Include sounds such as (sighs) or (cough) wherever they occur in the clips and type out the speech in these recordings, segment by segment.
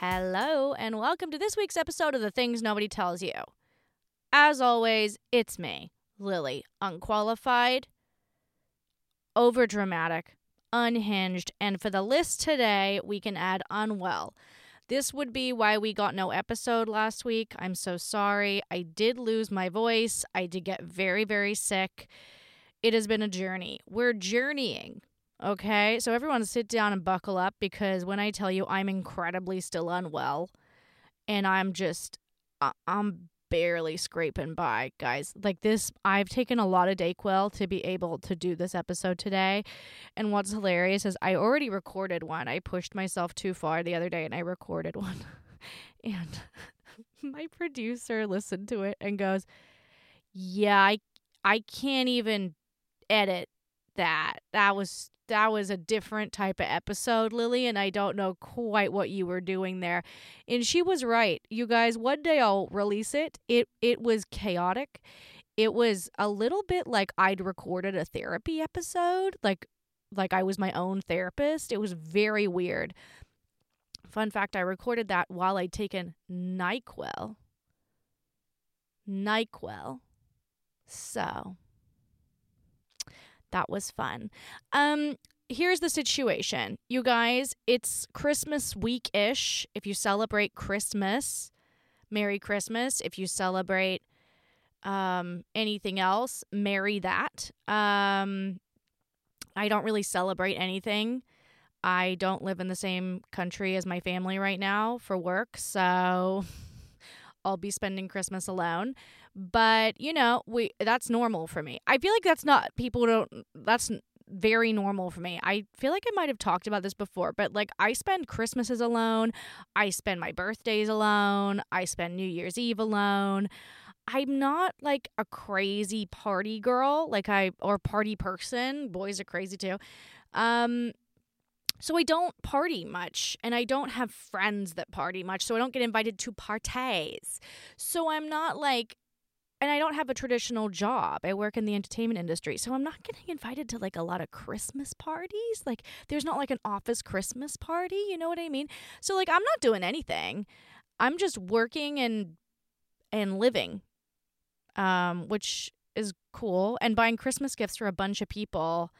Hello, and welcome to this week's episode of The Things Nobody Tells You. As always, it's me, Lilly, unqualified, overdramatic, unhinged, and for the list today, we can add unwell. This would be why we got no episode last week. I'm so sorry. I did lose my voice. I did get very, very sick. It has been a journey. We're journeying. Okay. So, everyone sit down and buckle up because when I tell you I'm incredibly still unwell and I'm just, I- I'm barely scraping by, guys. Like this, I've taken a lot of Dayquil to be able to do this episode today. And what's hilarious is I already recorded one. I pushed myself too far the other day and I recorded one. (laughs) and (laughs) my producer listened to it and goes, "Yeah, I I can't even edit that. That was that was a different type of episode, Lilly, and I don't know quite what you were doing there. And she was right. You guys, one day I'll release it. It it was chaotic. It was a little bit like I'd recorded a therapy episode, like like I was my own therapist. It was very weird. Fun fact, I recorded that while I'd taken NyQuil. NyQuil. So, that was fun. Um, here's the situation, you guys. It's Christmas week ish. If you celebrate Christmas, Merry Christmas. If you celebrate um, anything else, marry that. Um, I don't really celebrate anything. I don't live in the same country as my family right now for work, so (laughs) I'll be spending Christmas alone but you know we that's normal for me i feel like that's not people don't that's very normal for me i feel like i might have talked about this before but like i spend christmases alone i spend my birthdays alone i spend new year's eve alone i'm not like a crazy party girl like i or party person boys are crazy too um so I don't party much and I don't have friends that party much. So I don't get invited to parties. So I'm not like and I don't have a traditional job. I work in the entertainment industry. So I'm not getting invited to like a lot of Christmas parties. Like there's not like an office Christmas party, you know what I mean? So like I'm not doing anything. I'm just working and and living. Um which is cool and buying Christmas gifts for a bunch of people.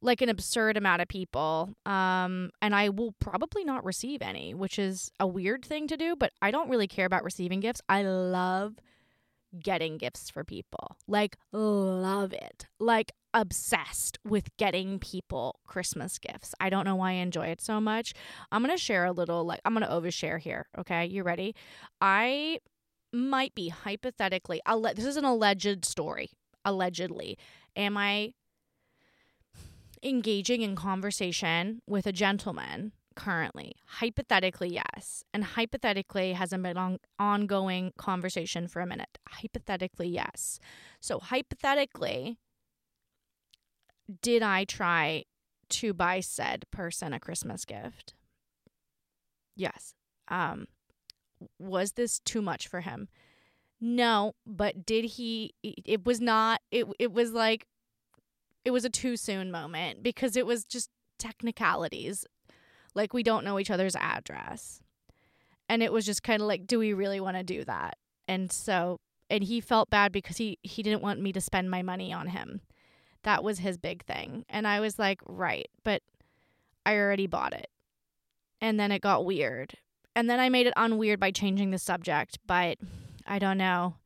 Like an absurd amount of people. Um and I will probably not receive any, which is a weird thing to do, but I don't really care about receiving gifts. I love getting gifts for people. Like, love it. Like, obsessed with getting people Christmas gifts. I don't know why I enjoy it so much. I'm going to share a little, like, I'm going to overshare here. Okay. You ready? I might be hypothetically, alle- this is an alleged story. Allegedly. Am I engaging in conversation with a gentleman currently? Hypothetically, yes. And hypothetically hasn't been on ongoing conversation for a minute. Hypothetically, yes. So hypothetically, did I try to buy said person a Christmas gift? Yes. Um was this too much for him? No, but did he it was not it it was like it was a too soon moment because it was just technicalities like we don't know each other's address. And it was just kind of like, do we really want to do that? And so, and he felt bad because he he didn't want me to spend my money on him. That was his big thing. And I was like, right, but I already bought it. And then it got weird. And then I made it unweird by changing the subject, but I don't know.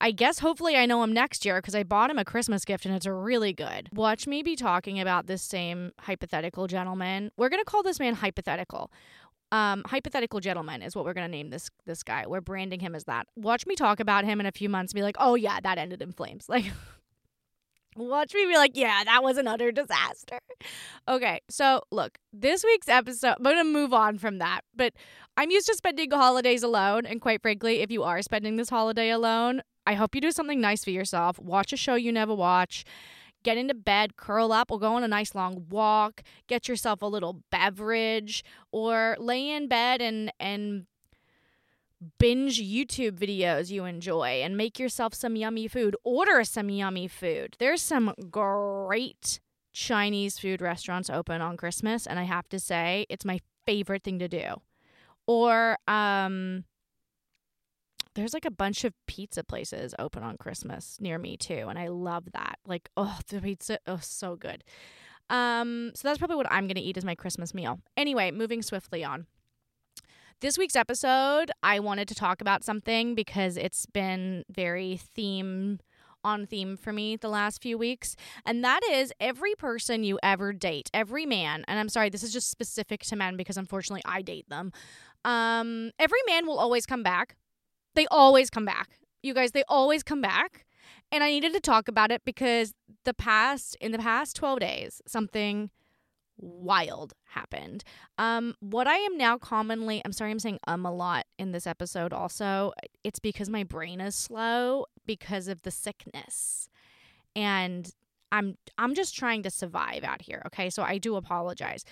I guess hopefully I know him next year because I bought him a Christmas gift and it's really good. Watch me be talking about this same hypothetical gentleman. We're gonna call this man hypothetical. Um, hypothetical gentleman is what we're gonna name this this guy. We're branding him as that. Watch me talk about him in a few months and be like, oh yeah, that ended in flames. (laughs) Like watch me be like, yeah, that was an utter disaster. Okay, so look, this week's episode, I'm gonna move on from that, but I'm used to spending holidays alone, and quite frankly, if you are spending this holiday alone, I hope you do something nice for yourself. Watch a show you never watch. Get into bed, curl up, or go on a nice long walk. Get yourself a little beverage, or lay in bed and and binge YouTube videos you enjoy and make yourself some yummy food. Order some yummy food. There's some great Chinese food restaurants open on Christmas, and I have to say, it's my favorite thing to do. Or um there's like a bunch of pizza places open on Christmas near me too, and I love that. Like, oh, the pizza, oh, so good. Um, so that's probably what I'm gonna eat as my Christmas meal. Anyway, moving swiftly on. This week's episode, I wanted to talk about something because it's been very theme on theme for me the last few weeks, and that is every person you ever date, every man, and I'm sorry, this is just specific to men because unfortunately I date them. Um, every man will always come back. They always come back. You guys, they always come back. And I needed to talk about it because the past in the past 12 days, something wild happened. Um, what I am now commonly, I'm sorry, I'm saying um a lot in this episode also. It's because my brain is slow because of the sickness. And I'm I'm just trying to survive out here, okay? So I do apologize.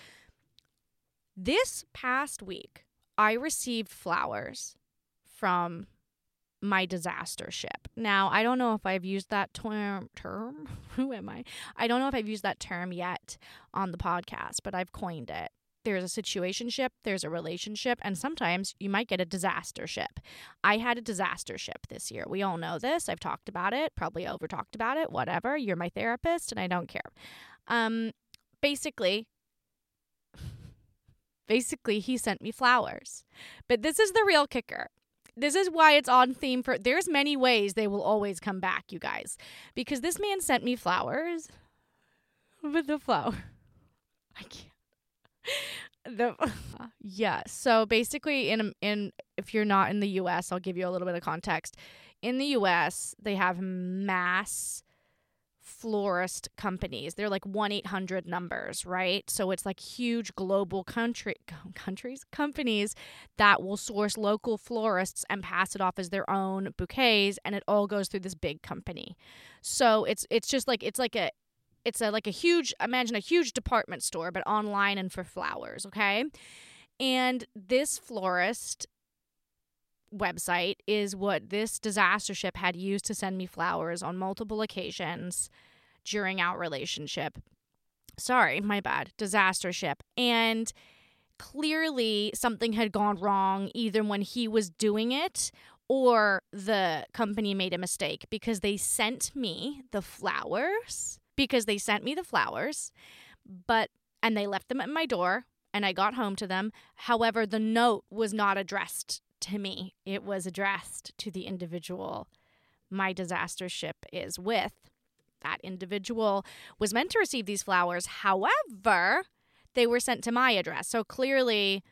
This past week, I received flowers from my disaster ship. Now, I don't know if I've used that term term. (laughs) Who am I? I don't know if I've used that term yet on the podcast, but I've coined it. There's a situation ship, there's a relationship, and sometimes you might get a disaster ship. I had a disaster ship this year. We all know this. I've talked about it, probably over talked about it, whatever. You're my therapist and I don't care. Um basically (laughs) basically he sent me flowers. But this is the real kicker this is why it's on theme for there's many ways they will always come back you guys. Because this man sent me flowers. With the flower. I can't. The (laughs) yeah so basically in in if you're not in the us i'll give you a little bit of context. In the us they have mass florist companies. They're like 1-800 numbers, right? So it's like huge global country countries companies that will source local florists and pass it off as their own bouquets and it all goes through this big company. So it's it's just like it's like a it's a like a huge imagine a huge department store but online and for flowers, okay? And this florist website is what this disaster ship had used to send me flowers on multiple occasions during our relationship. Sorry, my bad. Disaster ship. And clearly something had gone wrong either when he was doing it or the company made a mistake because they sent me the flowers because they sent me the flowers but and they left them at my door and I got home to them. However, the note was not addressed to me, it was addressed to the individual my disaster ship is with. That individual was meant to receive these flowers. However, they were sent to my address. So clearly,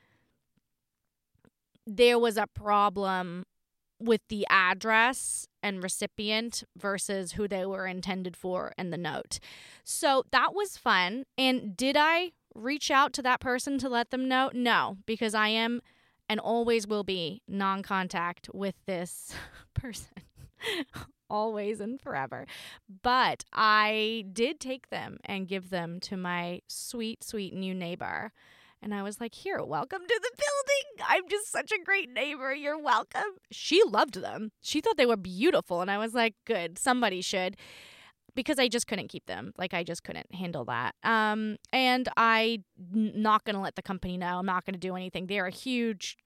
there was a problem with the address and recipient versus who they were intended for in the note. So that was fun. And did I reach out to that person to let them know? No, because I am and always will be non contact with this (laughs) person. always and forever. But I did take them and give them to my sweet, sweet new neighbor. And I was like, here, welcome to the building. I'm just such a great neighbor. You're welcome. She loved them. She thought they were beautiful. And I was like, good, somebody should. Because I just couldn't keep them. Like, I just couldn't handle that. Um, and I'm not going to let the company know. I'm not going to do anything. They're a huge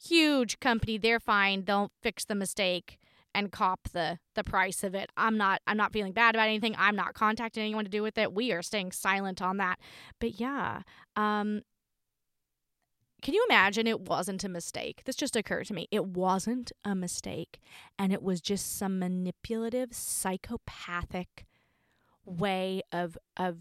huge company. They're fine. They'll fix the mistake and cop the the price of it. I'm not I'm not feeling bad about anything. I'm not contacting anyone to do with it. We are staying silent on that. But yeah, um can you imagine it wasn't a mistake? This just occurred to me. It wasn't a mistake and it was just some manipulative psychopathic way of of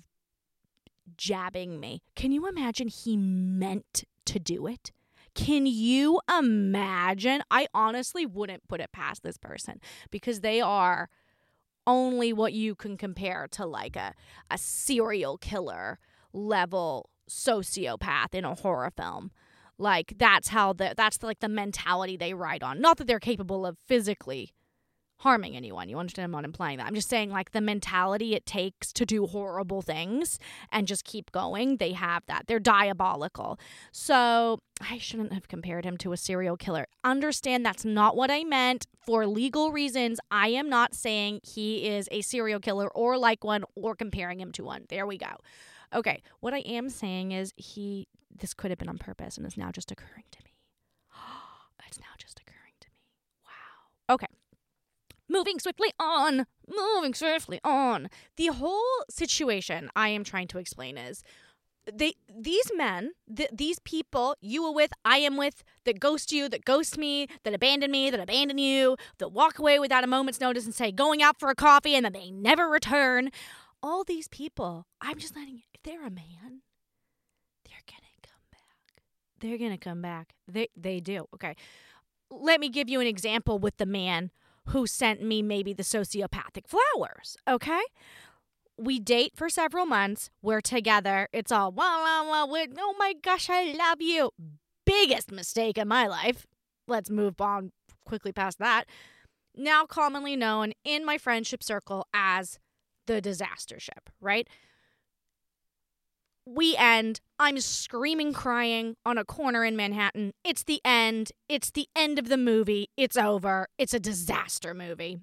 jabbing me. Can you imagine he meant to do it? Can you imagine? I honestly wouldn't put it past this person because they are only what you can compare to like a, a serial killer level sociopath in a horror film. Like that's how the that's the, like the mentality they ride on. Not that they're capable of physically harming anyone. You understand? I'm not implying that. I'm just saying, like, the mentality it takes to do horrible things and just keep going, they have that. They're diabolical. So I shouldn't have compared him to a serial killer. Understand that's not what I meant. For legal reasons, I am not saying he is a serial killer or like one or comparing him to one. There we go. Okay, what I am saying is he, this could have been on purpose and is now just occurring to me. (gasps) it's now just occurring to me. Wow. Okay. Moving swiftly on. Moving swiftly on. The whole situation I am trying to explain is they these men th- these people you were with i am with that ghost you that ghost me that abandon me that abandon you that walk away without a moment's notice and say going out for a coffee and then they never return all these people i'm just letting if they're a man they're gonna come back they they do okay let me give you an example with the man who sent me maybe the sociopathic flowers okay we date for several months. We're together. It's all, wow, wow, wow. Oh my gosh, I love you. Biggest mistake in my life. Let's move on quickly past that. Now commonly known in my friendship circle as the disaster ship, right? We end. I'm screaming, crying on a corner in Manhattan. It's the end. It's the end of the movie. It's over. It's a disaster movie.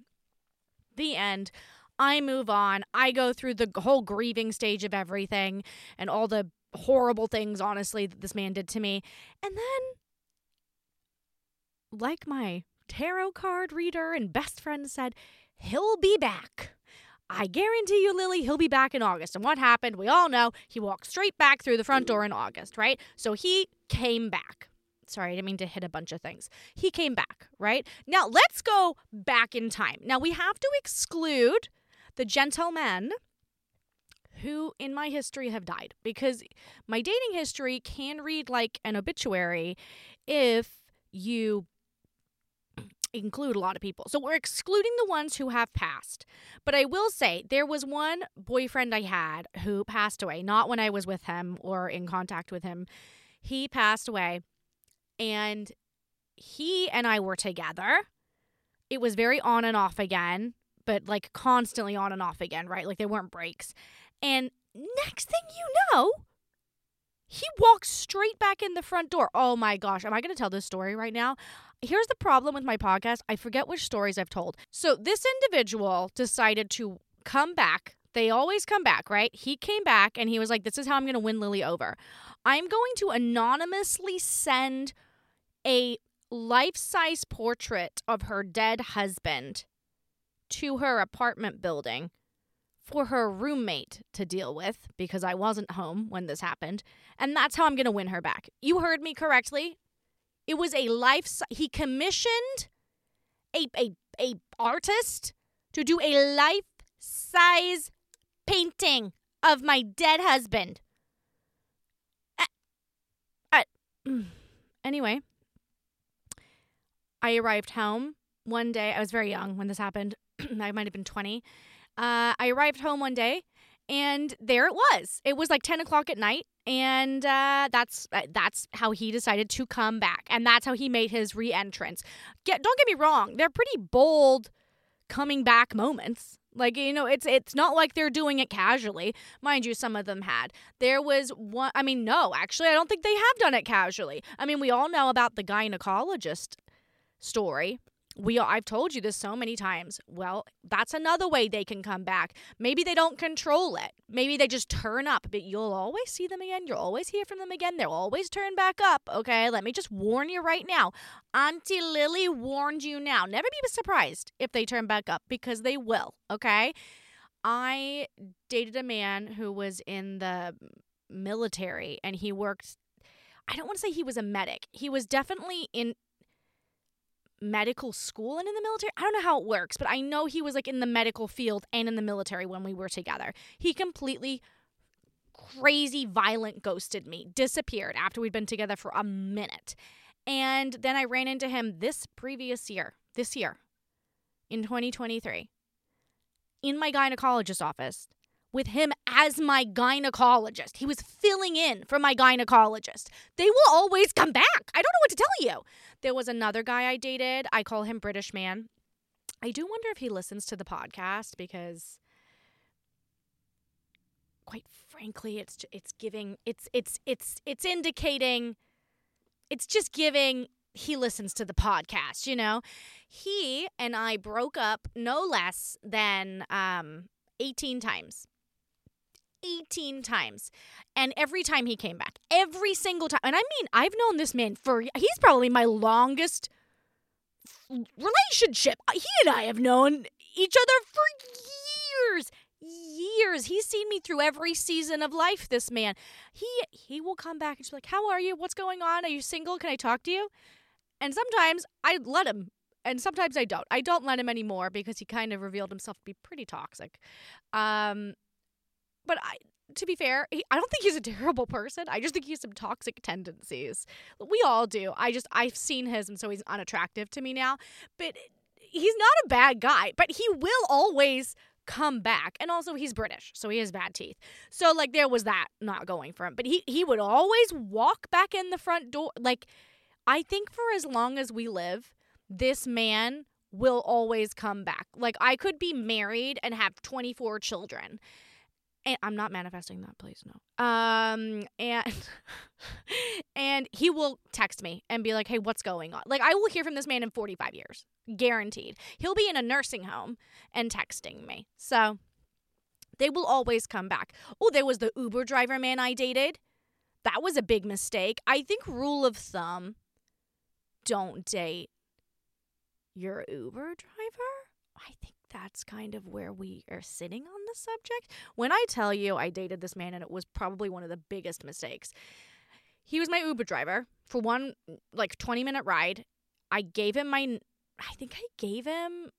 The end. I move on. I go through the whole grieving stage of everything and all the horrible things, honestly, that this man did to me. And then, like my tarot card reader and best friend said, he'll be back. I guarantee you, Lilly, he'll be back in August. And what happened? We all know he walked straight back through the front door in August, right? So he came back. Sorry, I didn't mean to hit a bunch of things. He came back, right? Now let's go back in time. Now we have to exclude the gentlemen who in my history have died because my dating history can read like an obituary if you include a lot of people. So we're excluding the ones who have passed. But I will say there was one boyfriend I had who passed away, not when I was with him or in contact with him. He passed away and he and I were together. It was very on and off again but like constantly on and off again, right? Like they weren't breaks. And next thing you know, he walks straight back in the front door. Oh my gosh, am I going to tell this story right now? Here's the problem with my podcast I forget which stories I've told. So, this individual decided to come back. They always come back, right? He came back and he was like, This is how I'm going to win Lilly over. I'm going to anonymously send a life size portrait of her dead husband to her apartment building for her roommate to deal with because I wasn't home when this happened. And that's how I'm going to win her back. You heard me correctly. It was a life he commissioned a a a artist to do a life size painting of my dead husband. Uh, anyway, I arrived home one day. I was very young when this happened. (clears throat) I might have been 20. Uh, I arrived home one day and there it was. It was like 10 o'clock at night. And uh, that's uh, that's how he decided to come back, and that's how he made his re-entrance. Get don't get me wrong; they're pretty bold coming back moments. Like you know, it's it's not like they're doing it casually. Mind you, some of them had. There was one. I mean, no, actually, I don't think they have done it casually. I mean, we all know about the gynecologist story we I've told you this so many times. Well, that's another way they can come back. Maybe they don't control it. Maybe they just turn up, but you'll always see them again. You'll always hear from them again. They'll always turn back up. Okay, let me just warn you right now. Auntie Lilly warned you now. Never be surprised if they turn back up because they will. Okay. I dated a man who was in the military and he worked I don't want to say he was a medic. He was definitely in medical school and in the military. I don't know how it works, but I know he was like in the medical field and in the military when we were together. He completely crazy violent ghosted me, disappeared after we'd been together for a minute. And then I ran into him this previous year, this year in 2023 in my gynecologist's office with him as my gynecologist. He was filling in for my gynecologist. They will always come back. I don't know what to tell you. There was another guy I dated. I call him British Man. I do wonder if he listens to the podcast because quite frankly it's it's giving it's it's it's it's indicating it's just giving he listens to the podcast, you know. He and I broke up no less than um 18 times. 18 times. And every time he came back, every single time. And I mean, I've known this man for, he's probably my longest relationship. He and I have known each other for years. Years. He's seen me through every season of life, this man. He he will come back and be like, How are you? What's going on? Are you single? Can I talk to you? And sometimes I let him. And sometimes I don't. I don't let him anymore because he kind of revealed himself to be pretty toxic. Um but I to be fair, he, I don't think he's a (laughs) terrible person. I just think he has some toxic tendencies. We all do. I just I've seen his, and so he's unattractive to me now. But he's not a bad guy. But he will always come back, and also he's British, so he has bad teeth. So like there was that not going for him. But he he would always walk back in the front door. Like I think for as long as we live, this man will always come back. Like I could be married and have 24 children and I'm not manifesting that, please no. Um, and (laughs) and he will text me and be like, "Hey, what's going on?" Like I will hear from this man in 45 years, guaranteed. He'll be in a nursing home and texting me. So they will always come back. Oh, there was the Uber driver man I dated. That was a big mistake. I think rule of thumb: don't date your Uber driver. I think that's kind of where we are sitting on the subject. When I tell you I dated this man and it was probably one of the biggest mistakes. He was my Uber driver for one like 20 minute ride. I gave him my I think I gave him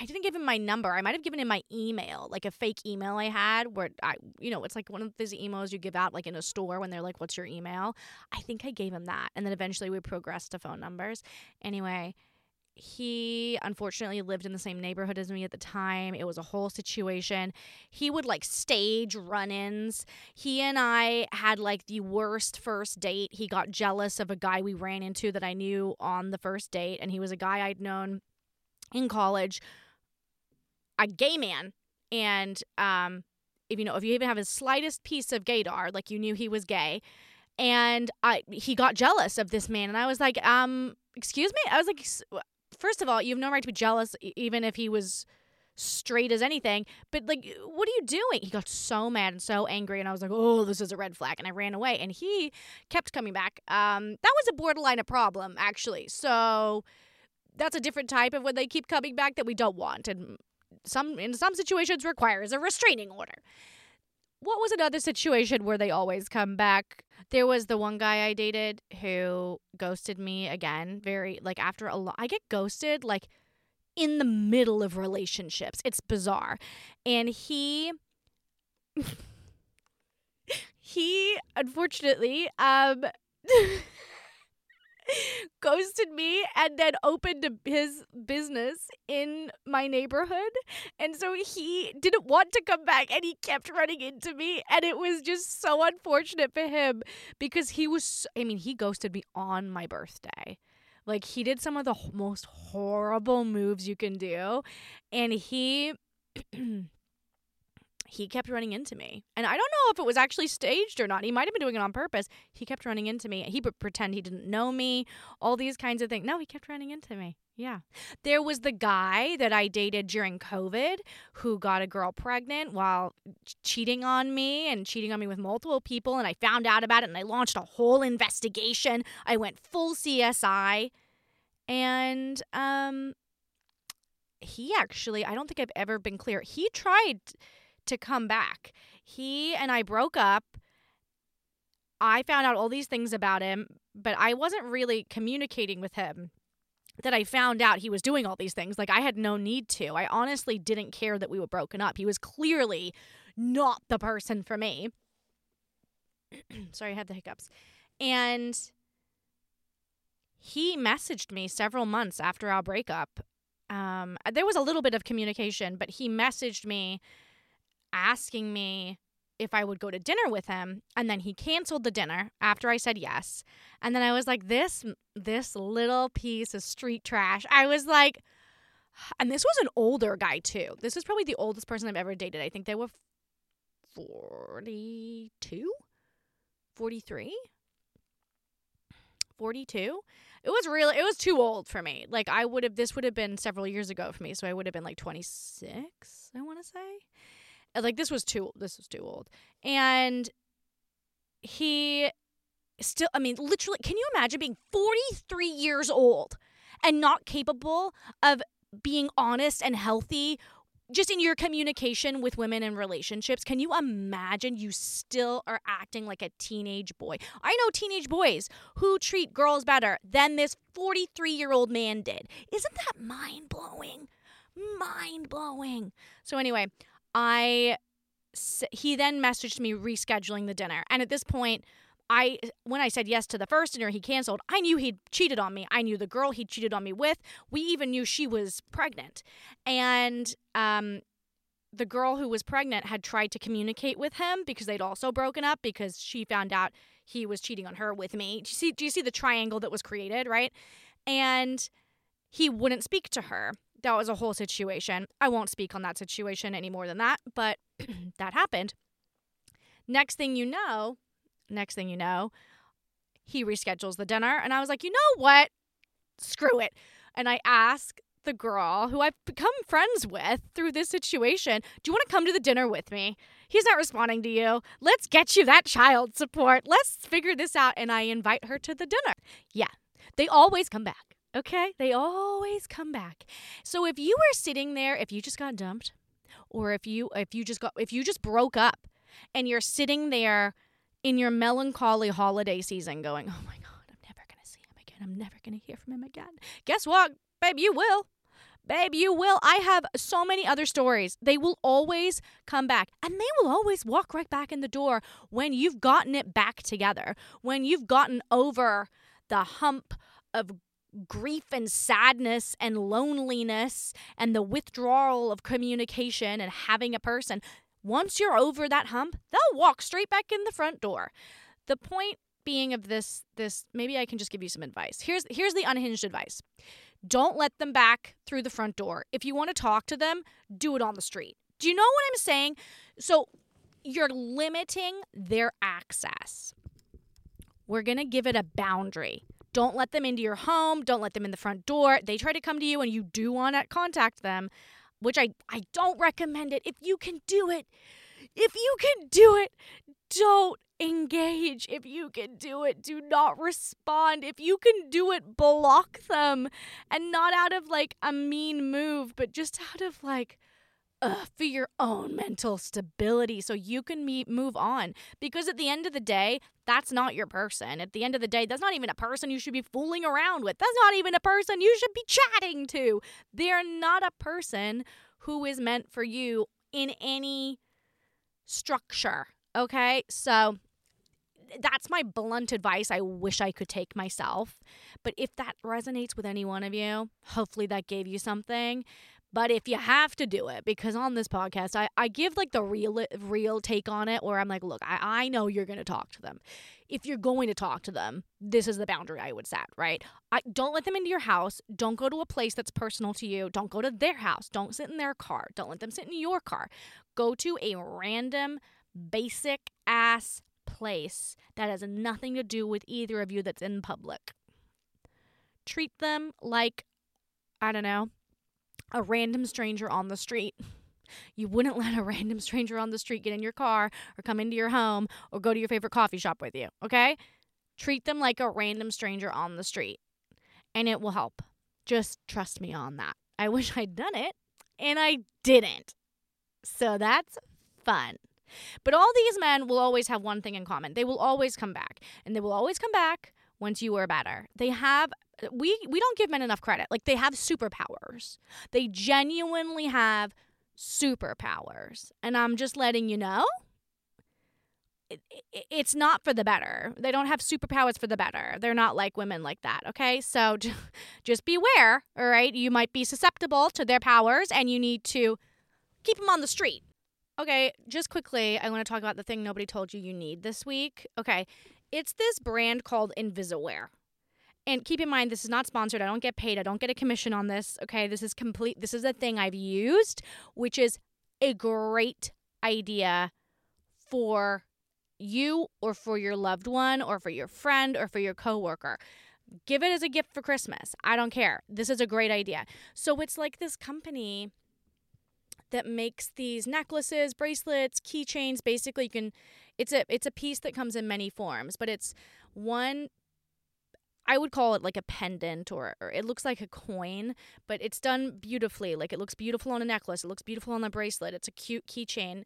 I didn't give him my number. I might have given him my email, like a fake email I had where I, you know, it's like one of those emails you give out like in a store when they're like, what's your email? I think I gave him that. And then eventually we progressed to phone numbers. Anyway, he unfortunately lived in the same neighborhood as me at the time. It was a whole situation. He would like stage run ins. He and I had like the worst first date. He got jealous of a guy we ran into that I knew on the first date, and he was a guy I'd known in college, a gay man. And um, if you know, if you even have the slightest piece of gaydar, like you knew he was gay, and I he got jealous of this man, and I was like, um, excuse me, I was like, first of all, you have no right to be jealous, even if he was straight as anything. But like, what are you doing? He got so mad and so angry, and I was like, oh, this is a red flag, and I ran away. And he kept coming back. Um, that was a borderline a problem, actually. So that's a different type of when they keep coming back that we don't want, and some in some situations requires a restraining order what was another situation where they always come back? There was the one guy I dated who ghosted me again, very like after a lot. I get ghosted like in the middle of relationships. It's bizarre. And he (laughs) he unfortunately um (laughs) (laughs) ghosted me and then opened his business in my neighborhood. And so he didn't want to come back and he kept running into me. And it was just so unfortunate for him because he was, I mean, he ghosted me on my birthday. Like he did some of the most horrible moves you can do. And he. (clears throat) he kept running into me. And I don't know if it was actually staged or not. He might have been doing it on purpose. He kept running into me. He would pretend he didn't know me, all these kinds of things. No, he kept running into me. Yeah. There was the guy that I dated during COVID who got a girl pregnant while cheating on me and cheating on me with multiple people. And I found out about it and I launched a whole investigation. I went full CSI. And um, he actually, I don't think I've ever been clear. He tried to come back. He and I broke up. I found out all these things about him, but I wasn't really communicating with him that I found out he was doing all these things. Like I had no need to. I honestly didn't care that we were broken up. He was clearly not the person for me. (clears throat) Sorry, I had the hiccups. And he messaged me several months after our breakup. Um, there was a little bit of communication, but he messaged me asking me if I would go to dinner with him and then he canceled the dinner after I said yes. And then I was like this this little piece of street trash. I was like (sighs) and this was an older guy too. This is probably the oldest person I've ever dated. I think they were 42? 43? 42? It was really it was too old for me. Like I would have this would have been several years ago for me, so I would have been like 26, I want to say. Uh, like this was too this was too old. And he still I mean literally can you imagine being 43 years old and not capable of being honest and healthy just in your communication with women in relationships, can you imagine you still are acting like a teenage boy? I know teenage boys who treat girls better than this 43 year old man did. Isn't that mind blowing? Mind blowing. So, anyway, I. He then messaged me rescheduling the dinner. And at this point, I when I said yes to the first dinner he canceled, I knew he'd cheated on me. I knew the girl he cheated on me with. We even knew she was pregnant. And um the girl who was pregnant had tried to communicate with him because they'd also broken up because she found out he was cheating on her with me. Do you see do you see the triangle that was created, right? And he wouldn't speak to her. That was a whole situation. I won't speak on that situation any more than that, but (clears throat) that happened. Next thing you know, next thing you know, he reschedules the dinner and I was like, "You know what? Screw it." And I ask the girl who I've become friends with through this situation, Do you want to come to the dinner with me? He's not responding to you. Let's get you that child support. Let's figure this out. And I invite her to the dinner. Yeah, they always come back. Okay? They always come back. So if you were sitting there, if you just got dumped, or if you if you just got if you just broke up and you're sitting there in your melancholy holiday season going, Oh my God, I'm never gonna see him again. I'm never gonna hear from him again. Guess what? Babe, you will. Babe, you will. I have so many other stories. They will always come back and they will always walk right back in the door when you've gotten it back together, when you've gotten over the hump of grief and sadness and loneliness and the withdrawal of communication and having a person. Once you're over that hump, they'll walk straight back in the front door. The point being of this this maybe I can just give you some advice. Here's here's the unhinged advice. Don't let them back through the front door. If you want to talk to them, do it on the street. Do you know what I'm saying? So you're limiting their access. We're going to give it a boundary. Don't let them into your home. Don't let them in the front door. They try to come to you and you do want to contact them, which I, I don't recommend it. If you can do it, if you can do it, don't engage. If you can do it, do not respond. If you can do it, block them. And not out of like a mean move, but just out of like, uh, for your own mental stability so you can move on. Because at the end of the day, that's not your person. At the end of the day, that's not even a person you should be fooling around with. That's not even a person you should be chatting to. They're not a person who is meant for you in any structure. Okay? So that's my blunt advice I wish I could take myself. But if that resonates with any one of you, hopefully that gave you something. But if you have to do it, because on this podcast, I, I give like the real real take on it where I'm like, look, I, I know you're gonna talk to them. If you're going to talk to them, this is the boundary I would set, right? I don't let them into your house. Don't go to a place that's personal to you. Don't go to their house. Don't sit in their car. Don't let them sit in your car. Go to a random basic ass place that has nothing to do with either of you that's in public. Treat them like, I don't know, a random stranger on the street. (laughs) You wouldn't let a random stranger on the street get in your car or come into your home or go to your favorite coffee shop with you, okay? Treat them like a random stranger on the street and it will help. Just trust me on that. I wish (laughs) I'd done it and I didn't. So that's fun. But all these men will always have one thing in common. They will always come back. And they will always come back once you are better. They have we we don't give men enough credit. Like they have superpowers. They genuinely have superpowers. And I'm just letting you know It it's not for the better. They don't have superpowers for the better. They're not like women like that, okay? So (laughs) just beware, all right? You might be susceptible to their powers and you need to keep them on the street. Okay, just quickly, I want to talk about the thing nobody told you you need this week. Okay, it's this brand called InvisaWear. And keep in mind, this is not sponsored. I don't get paid. I don't get a commission on this. Okay, this is complete. This is a thing I've used, which is a great idea for you or for your loved one or for your friend or for your coworker. Give it as a gift for Christmas. I don't care. This is a great idea. So it's like this company that makes these necklaces, bracelets, keychains. Basically, you can it's a it's a piece that comes in many forms, but it's one I would call it like a pendant or, or it looks like a coin, but it's done beautifully. Like it looks beautiful on a necklace, it looks beautiful on a bracelet. It's a cute keychain.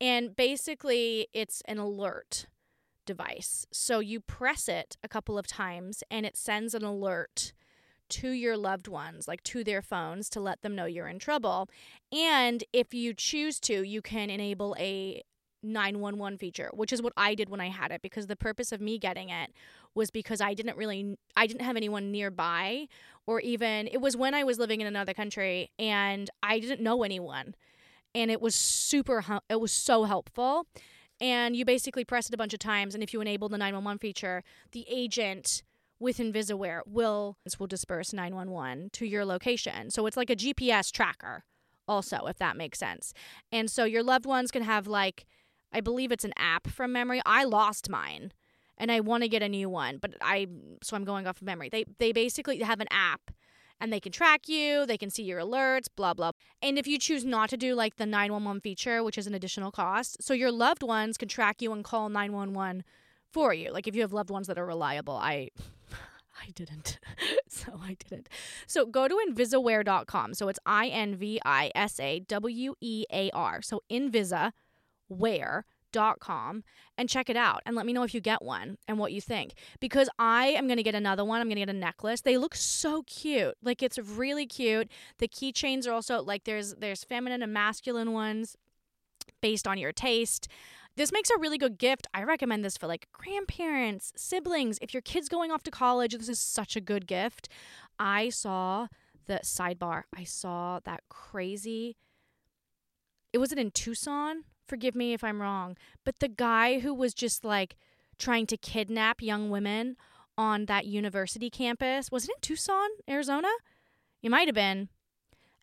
And basically, it's an alert device. So you press it a couple of times and it sends an alert to your loved ones, like to their phones, to let them know you're in trouble. And if you choose to, you can enable a 911 feature, which is what I did when I had it because the purpose of me getting it was because I didn't really I didn't have anyone nearby or even it was when I was living in another country and I didn't know anyone. And it was super it was so helpful. And you basically press it a bunch of times and if you enable the 911 feature, the agent with InvisaWear will will disperse 911 to your location. So it's like a GPS tracker also if that makes sense. And so your loved ones can have like I believe it's an app from memory. I lost mine and I want to get a new one, but I so I'm going off of memory. They they basically have an app and they can track you, they can see your alerts, blah blah. And if you choose not to do like the 911 feature, which is an additional cost, so your loved ones can track you and call 911 for you. Like if you have loved ones that are reliable, I (laughs) I didn't. (laughs) so I didn't. So go to invisawear.com. So it's I N V I S A W E A R. So Invisa com and check it out and let me know if you get one and what you think because I am going to get another one. I'm going to get a necklace. They look so cute. Like it's really cute. The keychains are also like there's there's feminine and masculine ones based on your taste. This makes a really good gift. I recommend this for like grandparents, siblings. If your kid's going off to college, this is such a good gift. I saw the sidebar. I saw that crazy. It was it in Tucson forgive me if I'm wrong, but the guy who was just like trying to kidnap young women on that university campus, was it in Tucson, Arizona? It might have been.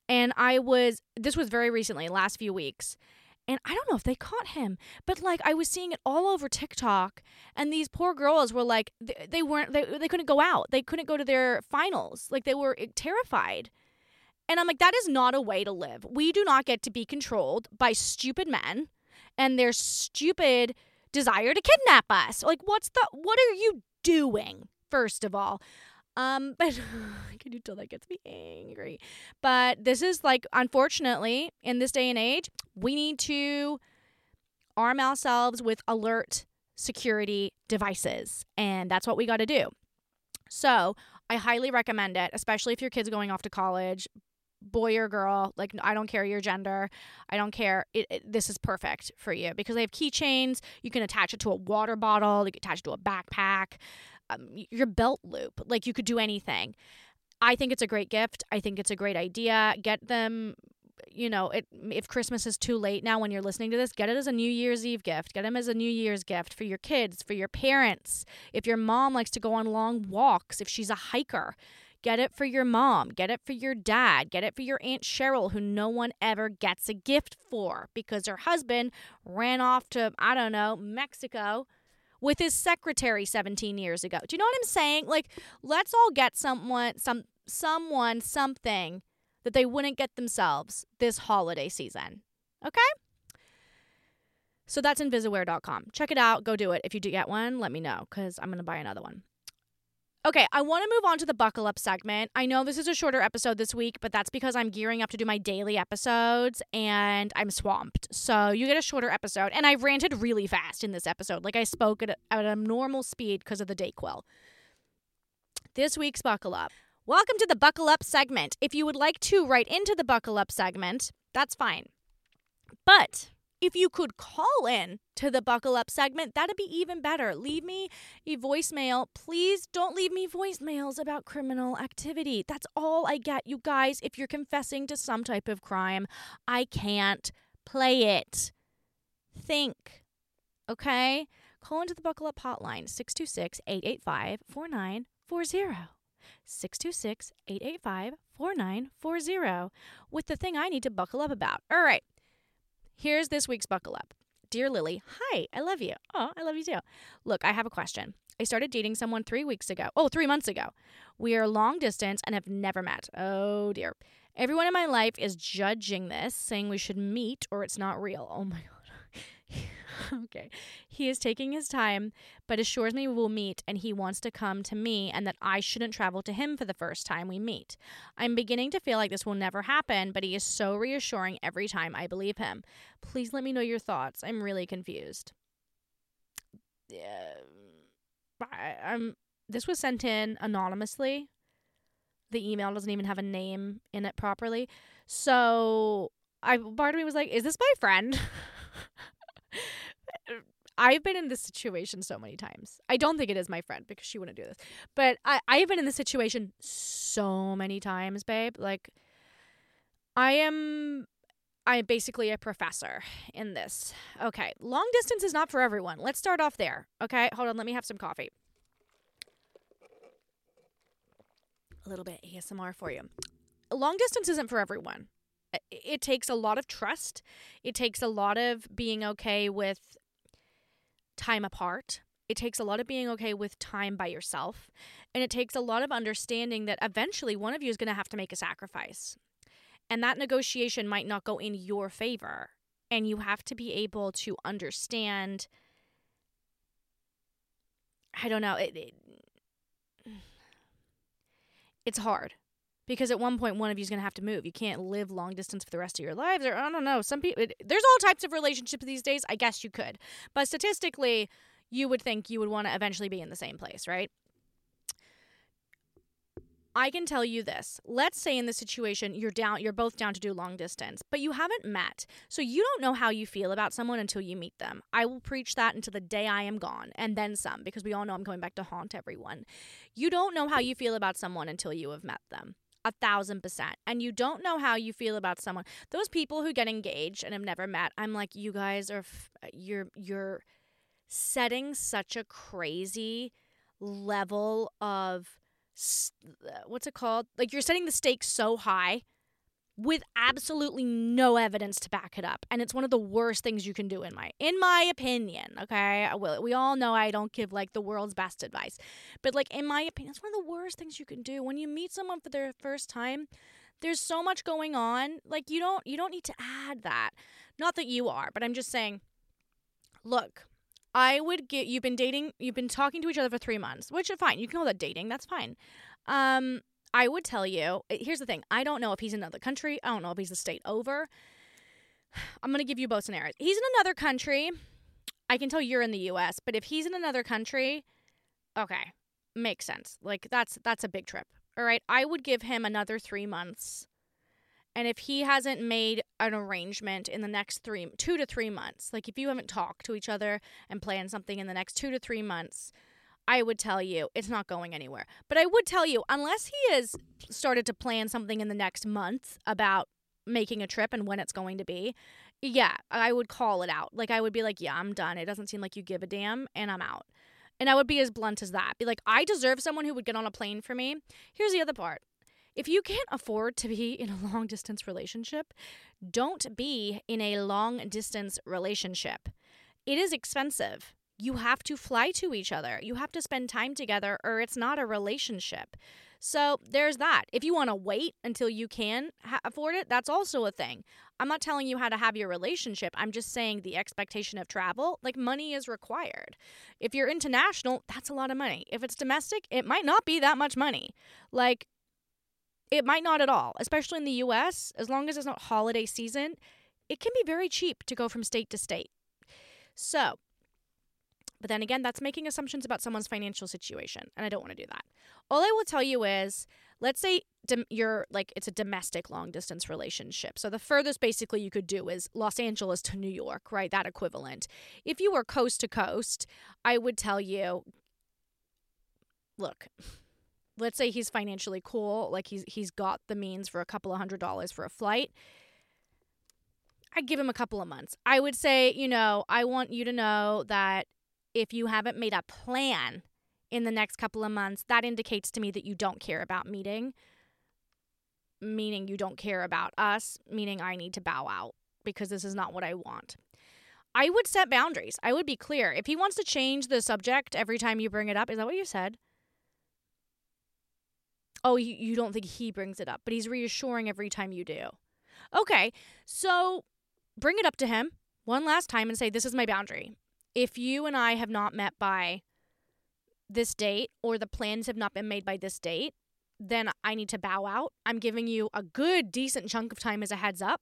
And I was, this was very recently, last few weeks. And I don't know if they caught him, but like I was seeing it all over TikTok, and these poor girls were like, they, they weren't, they, they couldn't go out. They couldn't go to their finals. Like they were eh, terrified. And I'm like, that is not a way to live. We do not get to be controlled by stupid men and their stupid desire to kidnap us. Like, what's the, what are you doing, first of all? Um, (laughs) but I (sighs) can you tell that gets me angry? But this is like, unfortunately, in this day and age, we need to arm ourselves with alert security devices. And that's what we got to do. So I highly recommend it, especially if your kid's going off to college boy or girl like i don't care your gender i don't care it, it, this is perfect for you because they have keychains you can attach it to a water bottle you can attach it to a backpack um, your belt loop like you could do anything. I think it's a great gift i think it's a great idea get them you know it if christmas is too late now when you're listening to this get it as a new year's eve gift get them as a new year's gift for your kids for your parents. If your mom likes to go on long walks if she's a hiker Get it for your mom. Get it for your dad. Get it for your Aunt Cheryl, who no one ever gets a gift for because her husband ran off to, I don't know, Mexico with his secretary 17 years ago. Do you know what I'm saying? Like, let's all get someone, some, someone, something that they wouldn't get themselves this holiday season. Okay? So that's invisawear.com. Check it out. Go do it. If you do get one, let me know because I'm going to buy another one. Okay, I want to move on to the buckle up segment. I know this is a shorter episode this week, but that's because I'm gearing up to do my daily episodes and I'm swamped. So you get a shorter episode. And I ranted really fast in this episode. Like I spoke at at a normal speed because of the Dayquil. This week's buckle up. Welcome to the buckle up segment. If you would like to write into the buckle up segment, that's fine. But if you could call in to the Buckle Up segment, that'd be even better. Leave me a voicemail. Please don't leave me voicemails about criminal activity. That's all I get. You guys, if you're confessing to some type of crime, I can't play it. Think. Okay? Call into the Buckle Up hotline 626 885 4940. 626 885 4940 with the thing I need to buckle up about. All right. Here's this week's buckle up. Dear Lilly, hi, I love you. Oh, I love you too. Look, I have a question. I started dating someone three weeks ago. Oh, three months ago. We are long distance and have never met. Oh dear. Everyone in my life is judging this, saying we should meet or it's not real. Oh my (laughs) God. (laughs) okay. He is taking his time, but assures me we will meet and he wants to come to me and that I shouldn't travel to him for the first time we meet. I'm beginning to feel like this will never happen, but he is so reassuring every time I believe him. Please let me know your thoughts. I'm really confused. Yeah. I, I'm this was sent in anonymously. The email doesn't even have a name in it properly. So I part of me was like, is this my friend? (laughs) I've been in this situation so many times. I don't think it is my friend because she wouldn't do this. But I, I've been in this situation so many times, babe. Like I am I'm basically a professor in this. Okay. Long distance is not for everyone. Let's start off there. Okay. Hold on, let me have some coffee. A little bit ASMR for you. Long distance isn't for everyone it takes a lot of trust. It takes a lot of being okay with time apart. It takes a lot of being okay with time by yourself. And it takes a lot of understanding that eventually one of you is going to have to make a sacrifice. And that negotiation might not go in your favor. And you have to be able to understand. I don't know. It, it, (sighs) it's hard because at one point one of you is going to have to move. You can't live long distance for the rest of your lives or I don't know. Some people there's all types of relationships these days. I guess you could. But statistically, you would think you would want to eventually be in the same place, right? I can tell you this. Let's say in this situation you're down you're both down to do long distance, but you haven't met. So you don't know how you feel about someone until you meet them. I will preach that until the day I am gone and then some because we all know I'm going back to haunt everyone. You don't know how you feel about someone until you have met them a thousand percent. And you don't know how you feel about someone. Those people who get engaged and have never met, I'm like, you guys are, f- uh, you're, you're setting such a crazy level of, uh, what's it called? Like you're setting the stakes so high with absolutely no evidence to back it up and it's one of the worst things you can do in my in my opinion okay? Well we all know i don't give like the world's best advice but like in my opinion it's one of the worst things you can do. When you meet someone for their first time there's so much going on like you don't you don't need to add that. Not that you are but i'm just saying look i would get you've been dating you've been talking to each other for three months which is fine you can call that dating that's fine. Um I would tell you eh, here's the thing I don't know if he's in another country, I don't know if he's a state over. (sighs) I'm going to give you both scenarios. He's in another country. I can tell you're in the US, but if he's in another country, okay, makes sense. Like that's that's a big trip. All right, I would give him another 3 months. And if he hasn't made an arrangement in the next 3 2 to 3 months, like if you haven't talked to each other and planned something in the next 2 to 3 months, I would tell you it's not going anywhere. But I would tell you, unless he has started to plan something in the next month about making a trip and when it's going to be, yeah, I would call it out. Like, I would be like, yeah, I'm done. It doesn't seem like you give a damn, and I'm out. And I would be as blunt as that. Be like, I deserve someone who would get on a plane for me. Here's the other part if you can't afford to be (laughs) in a long distance relationship, don't be in a long distance relationship. It is expensive you have to fly to each other. You have to spend time together, or it's not a relationship. So there's that. If you want to wait until you can ha- afford it, that's also a thing. I'm not telling you how to have your relationship. I'm just saying the expectation of travel, like money is required. If you're international, that's a lot of money. If it's domestic, it might not be that much money. Like, it might not at all, especially in the US, as long as it's not holiday season, it can be very cheap to go from state to state. So, but then again, that's making assumptions about someone's financial situation, and I don't want to do that. All I will tell you is, let's say you're like it's a domestic long distance relationship. So the furthest basically you could do is Los Angeles to New York, right? That equivalent. If you were coast to coast, I would tell you look, let's say he's financially cool, like he's he's got the means for a couple of hundred dollars for a flight. I'd give him a couple of months. I would say, you know, I want you to know that if you haven't made a plan in the next couple of months, that indicates to me that you don't care about meeting, meaning you don't care about us, meaning I need to bow out because this is not what I want. I would set boundaries. I would be clear. If he wants to change the subject every time you bring it up, is that what you said? Oh, you, you don't think he brings it up, but he's reassuring every time you do. Okay, so bring it up to him one last time and say, This is my boundary. If you and I have not met by this date or the plans have not been made by this date, then I need to bow out. I'm giving you a good, decent chunk of time as a heads up.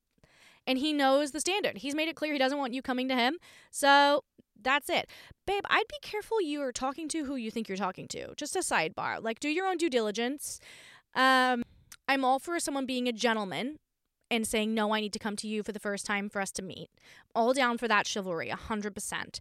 And he knows the standard. He's made it clear he doesn't want you coming to him. So that's it. Babe, I'd be careful you are talking to who you think you're talking to. Just a sidebar. Like, do your own due diligence. Um, I'm all for someone being a gentleman and saying, no, I need to come to you for the first time for us to meet. All down for that chivalry, 100%.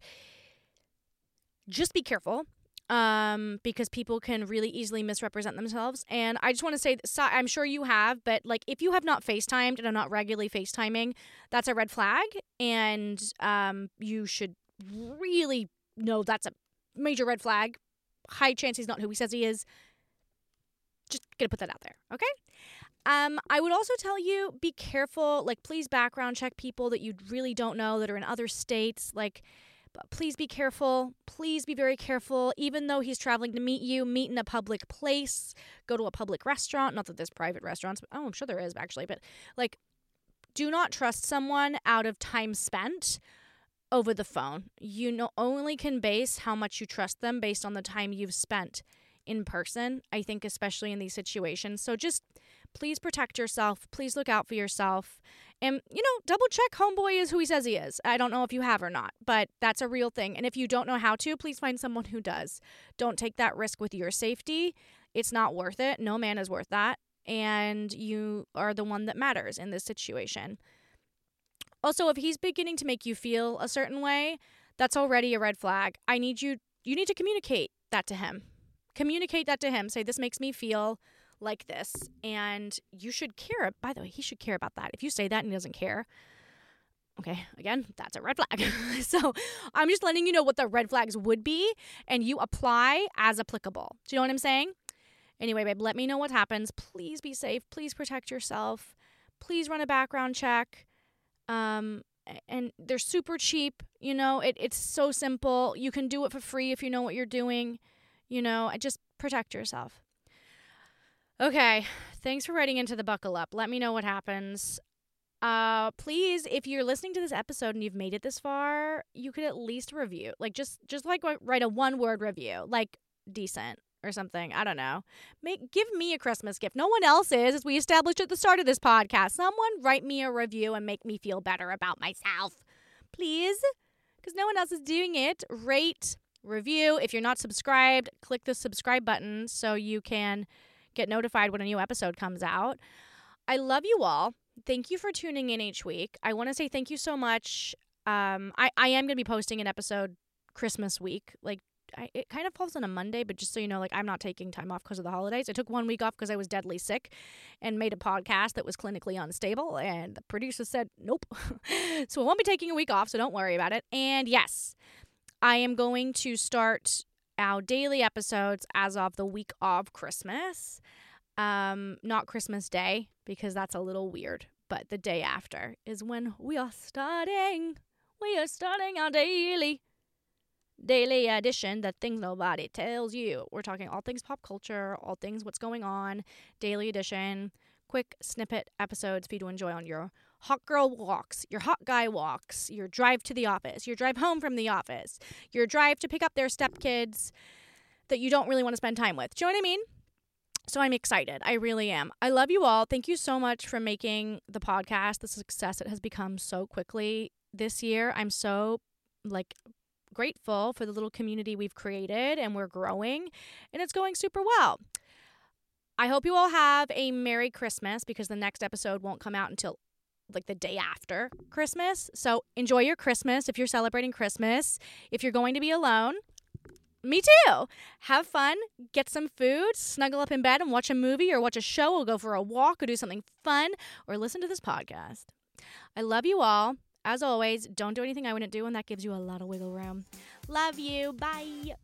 Just be careful um, because people can really easily misrepresent themselves. And I just want to say, I'm sure you have, but like if you have not FaceTimed and are not regularly FaceTiming, that's a red flag. And um, you should really know that's a major red flag. High chance he's not who he says he is. Just gonna put that out there, okay? Um, I would also tell you be careful. Like, please background check people that you really don't know that are in other states. Like, please be careful. Please be very careful. Even though he's traveling to meet you, meet in a public place, go to a public restaurant. Not that there's private restaurants, but oh, I'm sure there is actually. But like, do not trust someone out of time spent over the phone. You know, only can base how much you trust them based on the time you've spent in person. I think, especially in these situations. So just please protect yourself. Please look out for yourself. And, you know, double check homeboy is who he says he is. I don't know if you have or not, but that's a real thing. And if you don't know how to, please find someone who does. Don't take that risk with your safety. It's not worth it. No man is worth that. And you are the one that matters in this situation. Also, if he's beginning to make you feel a certain way, that's already a red flag. I need you you need to communicate that to him. Communicate that to him. Say this makes me feel like this. And you should care. By the way, he should care about that. If you say that and he doesn't care, okay, again, that's a red flag. (laughs) so I'm just letting you know what the red flags would be and you apply as applicable. Do you know what I'm saying? Anyway, babe, let me know what happens. Please be safe. Please protect yourself. Please run a background check. Um, and they're super cheap. You know, it, it's so simple. You can do it for free if you know what you're doing. You know, just protect yourself. Okay, thanks for writing into the buckle up. Let me know what happens. Uh, please, if you're listening to this episode and you've made it this far, you could at least review, like just just like write a one word review, like decent or something. I don't know. Make give me a Christmas gift. No one else is, as we established at the start of this podcast. Someone write me a review and make me feel better about myself, please, because no one else is doing it. Rate, review. If you're not subscribed, click the subscribe button so you can get notified when a new episode comes out. I love you all. Thank you for tuning in each week. I want to say thank you so much. Um, I, I am going to be posting an episode Christmas week. Like, I, it kind of falls on a Monday, but just so you know, like, I'm not taking time off because of the holidays. I took one week off because I was deadly sick and made a podcast that was clinically unstable. And the producer said, nope. (laughs) so I won't be taking a week off, so don't worry about it. And yes, I am going to start our daily episodes as of the week of Christmas. Um, not Christmas Day, because that's a little weird, but the day after is when we are starting. We are starting our daily daily edition the things nobody tells you we're talking all things pop culture all things what's going on daily edition quick snippet episodes for you to enjoy on your hot girl walks, your hot guy walks, your drive to the office, your drive home from the office, your drive to pick up their stepkids that you don't really want to spend time with. Do you know what I mean? So I'm excited. I really am. I love you all. Thank you so much for making the podcast the success it has become so quickly this year. I'm so like grateful for the little community we've created and we're growing and it's going super well. I hope you all have a Merry Christmas because the next episode won't come out until like the day after Christmas. So enjoy your Christmas if you're celebrating Christmas. If you're going to be alone, me too. Have fun, get some food, snuggle up in bed and watch a movie or watch a show or go for a walk or do something fun or listen to this podcast. I love you all. As always, don't do anything I wouldn't do, and that gives you a lot of wiggle room. Love you. Bye.